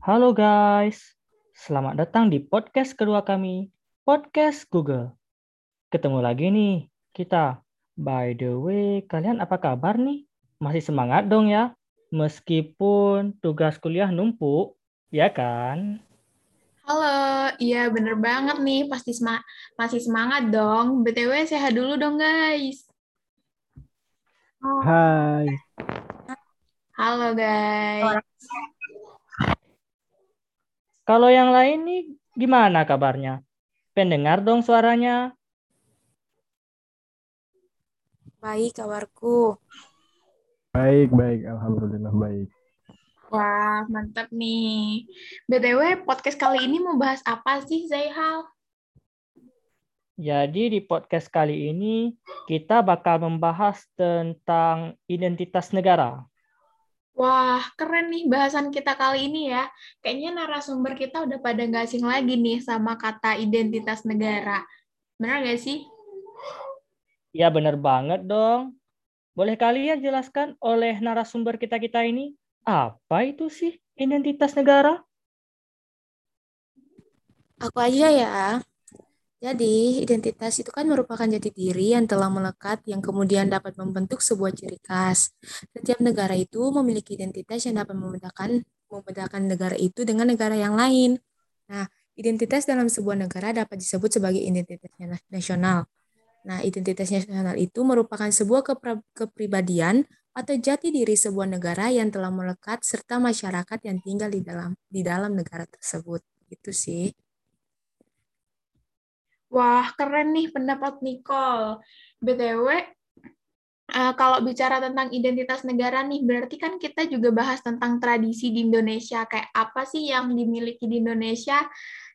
Halo guys, selamat datang di podcast kedua kami, Podcast Google. Ketemu lagi nih kita. By the way, kalian apa kabar nih? Masih semangat dong ya? Meskipun tugas kuliah numpuk, ya kan? Halo, iya bener banget nih, pasti sema masih semangat dong. BTW sehat dulu dong guys. Hai. Halo guys. Kalau yang lain nih gimana kabarnya? Pendengar dong suaranya. Baik kabarku. Baik, baik. Alhamdulillah baik. Wah, mantap nih. BTW, podcast kali ini mau bahas apa sih, Zaihal? Jadi di podcast kali ini kita bakal membahas tentang identitas negara. Wah, keren nih bahasan kita kali ini ya. Kayaknya narasumber kita udah pada nggak asing lagi nih sama kata identitas negara. Benar nggak sih? Ya benar banget dong. Boleh kalian jelaskan oleh narasumber kita-kita ini apa itu sih identitas negara? Aku aja ya. Jadi, identitas itu kan merupakan jati diri yang telah melekat yang kemudian dapat membentuk sebuah ciri khas. Setiap negara itu memiliki identitas yang dapat membedakan membedakan negara itu dengan negara yang lain. Nah, identitas dalam sebuah negara dapat disebut sebagai identitas nasional. Nah, identitas nasional itu merupakan sebuah kepribadian atau jati diri sebuah negara yang telah melekat serta masyarakat yang tinggal di dalam di dalam negara tersebut. Itu sih. Wah, keren nih pendapat Nicole. BTW, uh, eh, kalau bicara tentang identitas negara nih, berarti kan kita juga bahas tentang tradisi di Indonesia. Kayak apa sih yang dimiliki di Indonesia?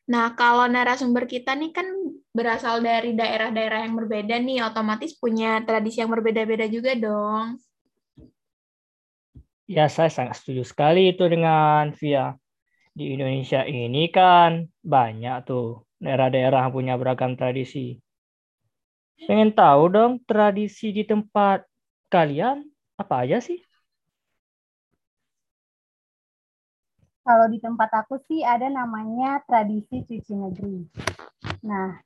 Nah, kalau narasumber kita nih kan berasal dari daerah-daerah yang berbeda nih, otomatis punya tradisi yang berbeda-beda juga dong. Ya, saya sangat setuju sekali itu dengan Via. Di Indonesia ini kan banyak tuh daerah-daerah yang punya beragam tradisi. Pengen tahu dong tradisi di tempat kalian apa aja sih? Kalau di tempat aku sih ada namanya tradisi cuci negeri. Nah,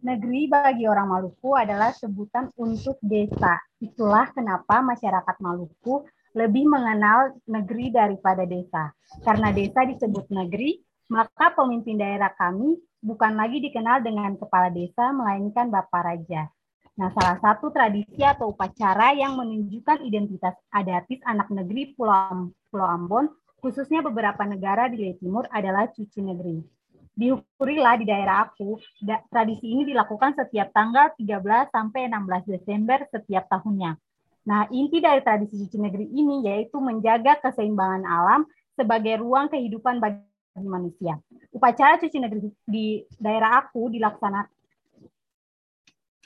negeri bagi orang Maluku adalah sebutan untuk desa. Itulah kenapa masyarakat Maluku lebih mengenal negeri daripada desa. Karena desa disebut negeri, maka pemimpin daerah kami bukan lagi dikenal dengan kepala desa, melainkan Bapak Raja. Nah, salah satu tradisi atau upacara yang menunjukkan identitas adatis anak negeri Pulau, Pulau Ambon, khususnya beberapa negara di Laut Timur adalah cuci negeri. Di Hurila di daerah aku, da, tradisi ini dilakukan setiap tanggal 13 sampai 16 Desember setiap tahunnya. Nah, inti dari tradisi cuci negeri ini yaitu menjaga keseimbangan alam sebagai ruang kehidupan bagi manusia. Upacara cuci negeri di daerah aku dilaksanakan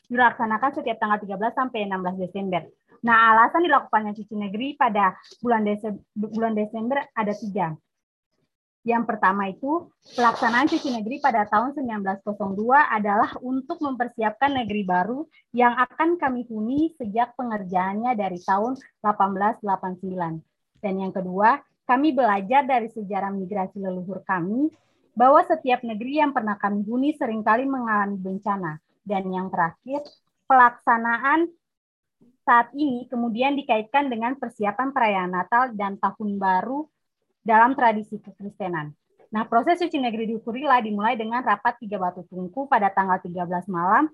dilaksanakan setiap tanggal 13 sampai 16 Desember. Nah, alasan dilakukannya cuci negeri pada bulan Desember, bulan Desember ada tiga. Yang pertama itu, pelaksanaan cuci negeri pada tahun 1902 adalah untuk mempersiapkan negeri baru yang akan kami huni sejak pengerjaannya dari tahun 1889. Dan yang kedua, kami belajar dari sejarah migrasi leluhur kami bahwa setiap negeri yang pernah kami huni sering kali mengalami bencana. Dan yang terakhir, pelaksanaan saat ini kemudian dikaitkan dengan persiapan perayaan Natal dan Tahun Baru dalam tradisi kekristenan. Nah, proses suci negeri di Kurila dimulai dengan rapat tiga batu tungku pada tanggal 13 malam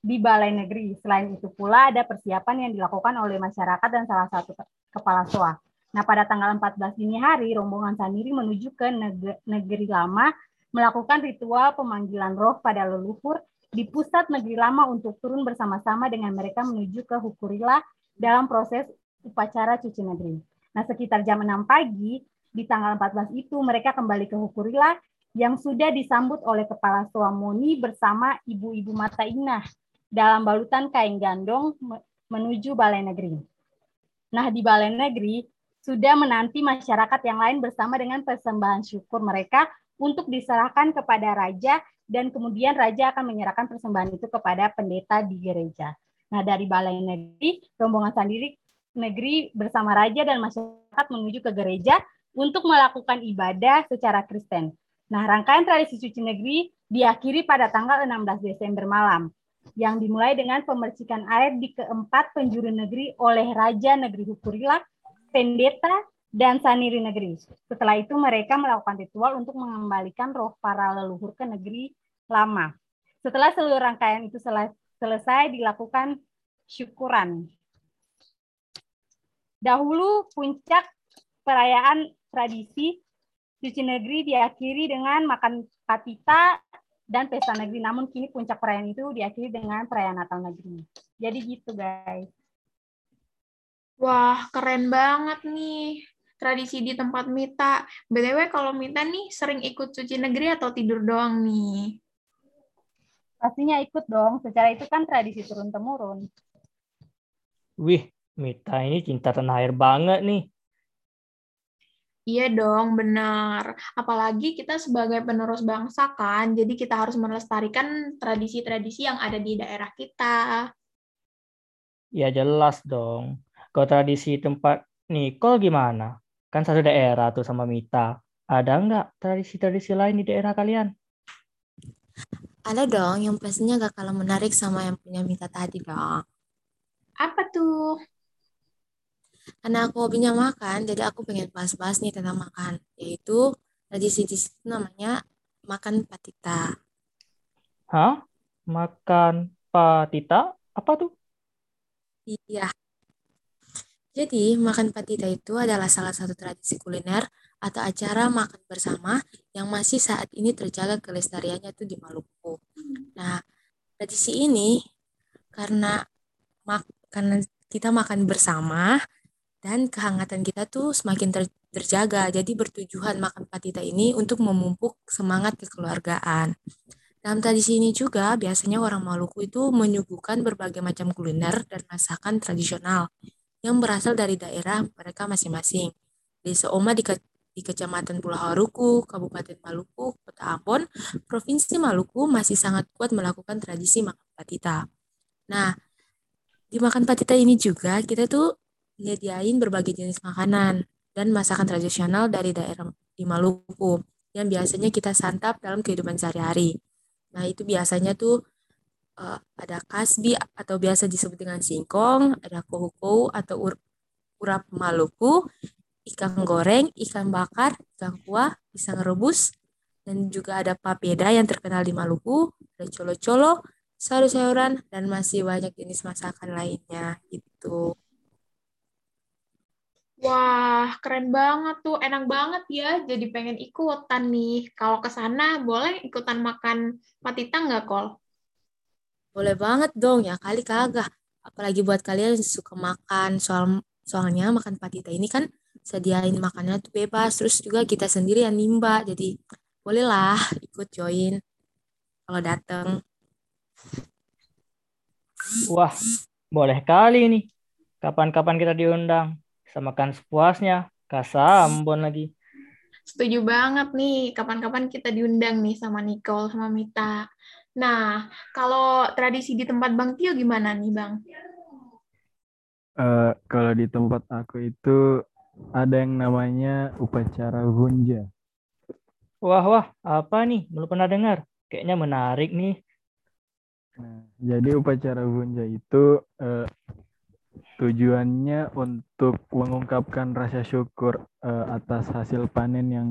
di Balai Negeri. Selain itu pula ada persiapan yang dilakukan oleh masyarakat dan salah satu kepala soa. Nah, pada tanggal 14 dini hari, rombongan Sandiri menuju ke negeri lama melakukan ritual pemanggilan roh pada leluhur di pusat negeri lama untuk turun bersama-sama dengan mereka menuju ke Hukurila dalam proses upacara cuci negeri. Nah, sekitar jam 6 pagi, di tanggal 14 itu mereka kembali ke Hukurila yang sudah disambut oleh Kepala Suamoni bersama ibu-ibu mata inah dalam balutan kain gandong menuju Balai Negeri. Nah, di Balai Negeri, sudah menanti masyarakat yang lain bersama dengan persembahan syukur mereka untuk diserahkan kepada raja dan kemudian raja akan menyerahkan persembahan itu kepada pendeta di gereja. Nah, dari balai negeri, rombongan sendiri negeri bersama raja dan masyarakat menuju ke gereja untuk melakukan ibadah secara Kristen. Nah, rangkaian tradisi suci negeri diakhiri pada tanggal 16 Desember malam, yang dimulai dengan pemercikan air di keempat penjuru negeri oleh Raja Negeri Hukurilak, Pendeta, dan Saniri Negeri. Setelah itu mereka melakukan ritual untuk mengembalikan roh para leluhur ke negeri lama. Setelah seluruh rangkaian itu selesai dilakukan syukuran. Dahulu puncak perayaan tradisi Suci negeri diakhiri dengan makan patita dan pesta negeri. Namun kini puncak perayaan itu diakhiri dengan perayaan Natal negeri. Jadi gitu guys. Wah, keren banget nih tradisi di tempat Mita. BTW kalau Mita nih sering ikut suci negeri atau tidur doang nih? Pastinya ikut dong, secara itu kan tradisi turun-temurun. Wih, Mita ini cinta tanah air banget nih. Iya dong, benar. Apalagi kita sebagai penerus bangsa kan, jadi kita harus melestarikan tradisi-tradisi yang ada di daerah kita. Ya jelas dong. Kalau tradisi tempat Nicole gimana? Kan satu daerah tuh sama Mita. Ada nggak tradisi-tradisi lain di daerah kalian? Ada dong, yang pastinya gak kalah menarik sama yang punya Mita tadi dong. Apa tuh? Karena aku hobinya makan, jadi aku pengen bahas-bahas nih tentang makan, yaitu tradisi di situ namanya makan patita. Hah? Makan patita? Apa tuh? Iya. Jadi, makan patita itu adalah salah satu tradisi kuliner atau acara makan bersama yang masih saat ini terjaga kelestariannya tuh di Maluku. Nah, tradisi ini karena mak kita makan bersama, dan kehangatan kita tuh semakin ter terjaga. Jadi bertujuan makan patita ini untuk memupuk semangat kekeluargaan. Dalam tradisi ini juga biasanya orang Maluku itu menyuguhkan berbagai macam kuliner dan masakan tradisional yang berasal dari daerah mereka masing-masing. Desa Oma di, ke di Kecamatan Pulau Haruku, Kabupaten Maluku, Kota Ambon, Provinsi Maluku masih sangat kuat melakukan tradisi makan patita. Nah, di makan patita ini juga kita tuh nyediain berbagai jenis makanan dan masakan tradisional dari daerah di Maluku yang biasanya kita santap dalam kehidupan sehari-hari. Nah, itu biasanya tuh uh, ada kasbi atau biasa disebut dengan singkong, ada kohuko atau ur urap Maluku, ikan goreng, ikan bakar, ikan kuah, pisang rebus, dan juga ada papeda yang terkenal di Maluku, ada colo-colo, sayur-sayuran, dan masih banyak jenis masakan lainnya gitu. Wah, keren banget tuh. Enak banget ya. Jadi pengen ikutan nih. Kalau ke sana boleh ikutan makan patita nggak, Kol? Boleh banget dong ya, kali kagak. Apalagi buat kalian yang suka makan. Soal soalnya makan patita ini kan sediain makannya tuh bebas. Terus juga kita sendiri yang nimba. Jadi bolehlah ikut join kalau dateng. Wah, boleh kali nih. Kapan-kapan kita diundang makan sepuasnya. Kasambon lagi. Setuju banget nih. Kapan-kapan kita diundang nih sama Nicole, sama Mita. Nah, kalau tradisi di tempat Bang Tio gimana nih, Bang? Uh, kalau di tempat aku itu ada yang namanya upacara gunja. Wah, wah, apa nih? Belum pernah dengar. Kayaknya menarik nih. Nah, jadi upacara gunja itu uh, Tujuannya untuk mengungkapkan rasa syukur uh, atas hasil panen yang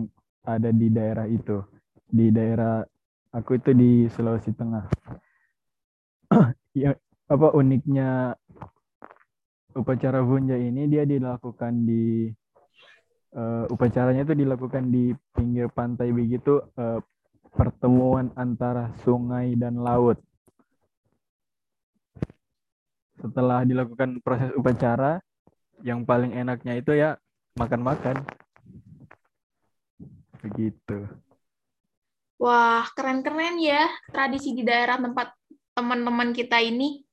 ada di daerah itu. Di daerah aku itu di Sulawesi Tengah. ya, apa uniknya upacara Bunja ini dia dilakukan di uh, upacaranya itu dilakukan di pinggir pantai begitu uh, pertemuan antara sungai dan laut. Setelah dilakukan proses upacara yang paling enaknya itu ya makan-makan. Begitu wah keren-keren ya tradisi di daerah tempat teman-teman kita ini.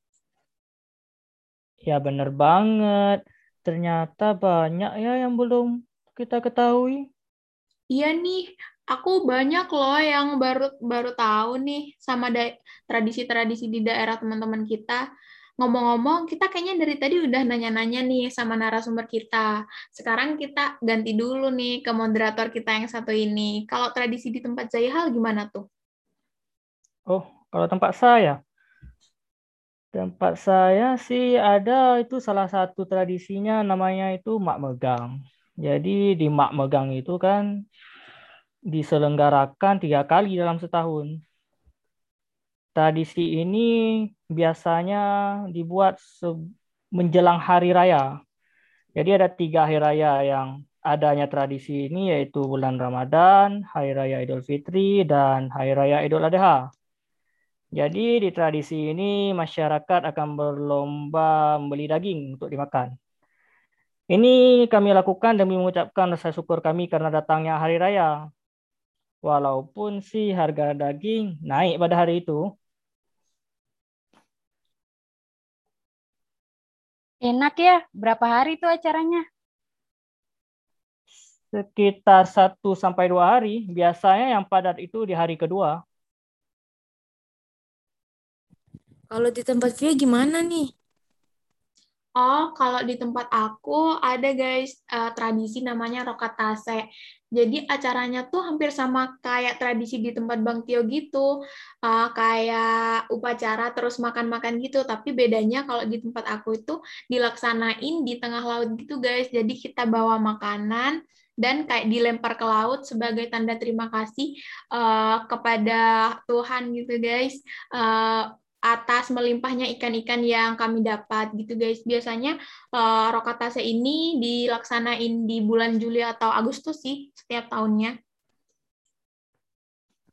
Ya bener banget. Ternyata banyak ya yang belum kita ketahui. Iya nih aku banyak loh yang baru baru tahu nih sama tradisi-tradisi di daerah teman-teman kita ngomong-ngomong, kita kayaknya dari tadi udah nanya-nanya nih sama narasumber kita. Sekarang kita ganti dulu nih ke moderator kita yang satu ini. Kalau tradisi di tempat Zaihal gimana tuh? Oh, kalau tempat saya, tempat saya sih ada itu salah satu tradisinya namanya itu mak megang. Jadi di mak megang itu kan diselenggarakan tiga kali dalam setahun. Tradisi ini biasanya dibuat menjelang hari raya. Jadi ada tiga hari raya yang adanya tradisi ini yaitu bulan Ramadan, Hari Raya Idul Fitri, dan Hari Raya Idul Adha. Jadi di tradisi ini masyarakat akan berlomba membeli daging untuk dimakan. Ini kami lakukan demi mengucapkan rasa syukur kami karena datangnya hari raya. Walaupun sih harga daging naik pada hari itu, Enak ya, berapa hari itu acaranya? Sekitar satu sampai dua hari. Biasanya yang padat itu di hari kedua. Kalau di tempat Via gimana nih? Oh, kalau di tempat aku ada guys uh, tradisi namanya rokatase. Jadi acaranya tuh hampir sama kayak tradisi di tempat Bang Tio gitu, uh, kayak upacara terus makan-makan gitu. Tapi bedanya kalau di tempat aku itu dilaksanain di tengah laut gitu guys. Jadi kita bawa makanan dan kayak dilempar ke laut sebagai tanda terima kasih uh, kepada Tuhan gitu guys. Uh, atas melimpahnya ikan-ikan yang kami dapat gitu guys. Biasanya uh, rokatase ini dilaksanain di bulan Juli atau Agustus sih setiap tahunnya.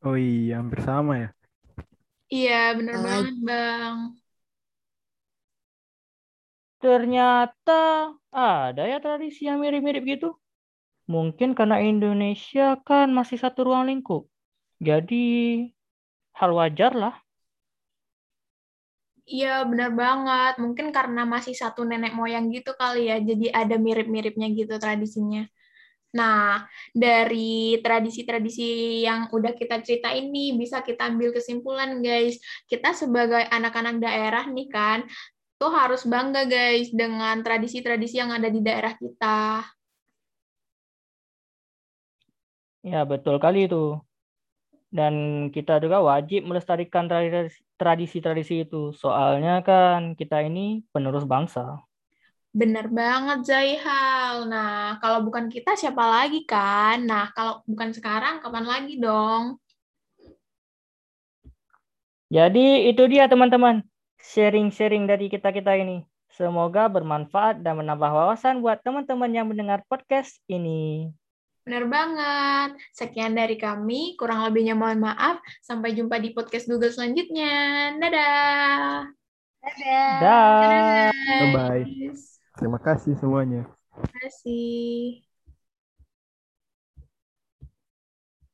Oh iya, hampir sama ya. Iya, benar banget, Bang. Ternyata ada ya tradisi yang mirip-mirip gitu. Mungkin karena Indonesia kan masih satu ruang lingkup. Jadi hal wajar lah Iya, benar banget. Mungkin karena masih satu nenek moyang gitu kali ya, jadi ada mirip-miripnya gitu tradisinya. Nah, dari tradisi-tradisi yang udah kita cerita ini, bisa kita ambil kesimpulan, guys. Kita sebagai anak-anak daerah nih kan, tuh harus bangga, guys, dengan tradisi-tradisi yang ada di daerah kita. Ya, betul kali itu. Dan kita juga wajib melestarikan tradisi-tradisi itu. Soalnya kan kita ini penerus bangsa. Benar banget, Zaihal. Nah, kalau bukan kita, siapa lagi kan? Nah, kalau bukan sekarang, kapan lagi dong? Jadi, itu dia teman-teman. Sharing-sharing dari kita-kita ini. Semoga bermanfaat dan menambah wawasan buat teman-teman yang mendengar podcast ini. Benar banget. Sekian dari kami. Kurang lebihnya mohon maaf. Sampai jumpa di podcast Google selanjutnya. Dadah. Dadah. Dadah. Bye-bye. Terima kasih semuanya. Terima kasih.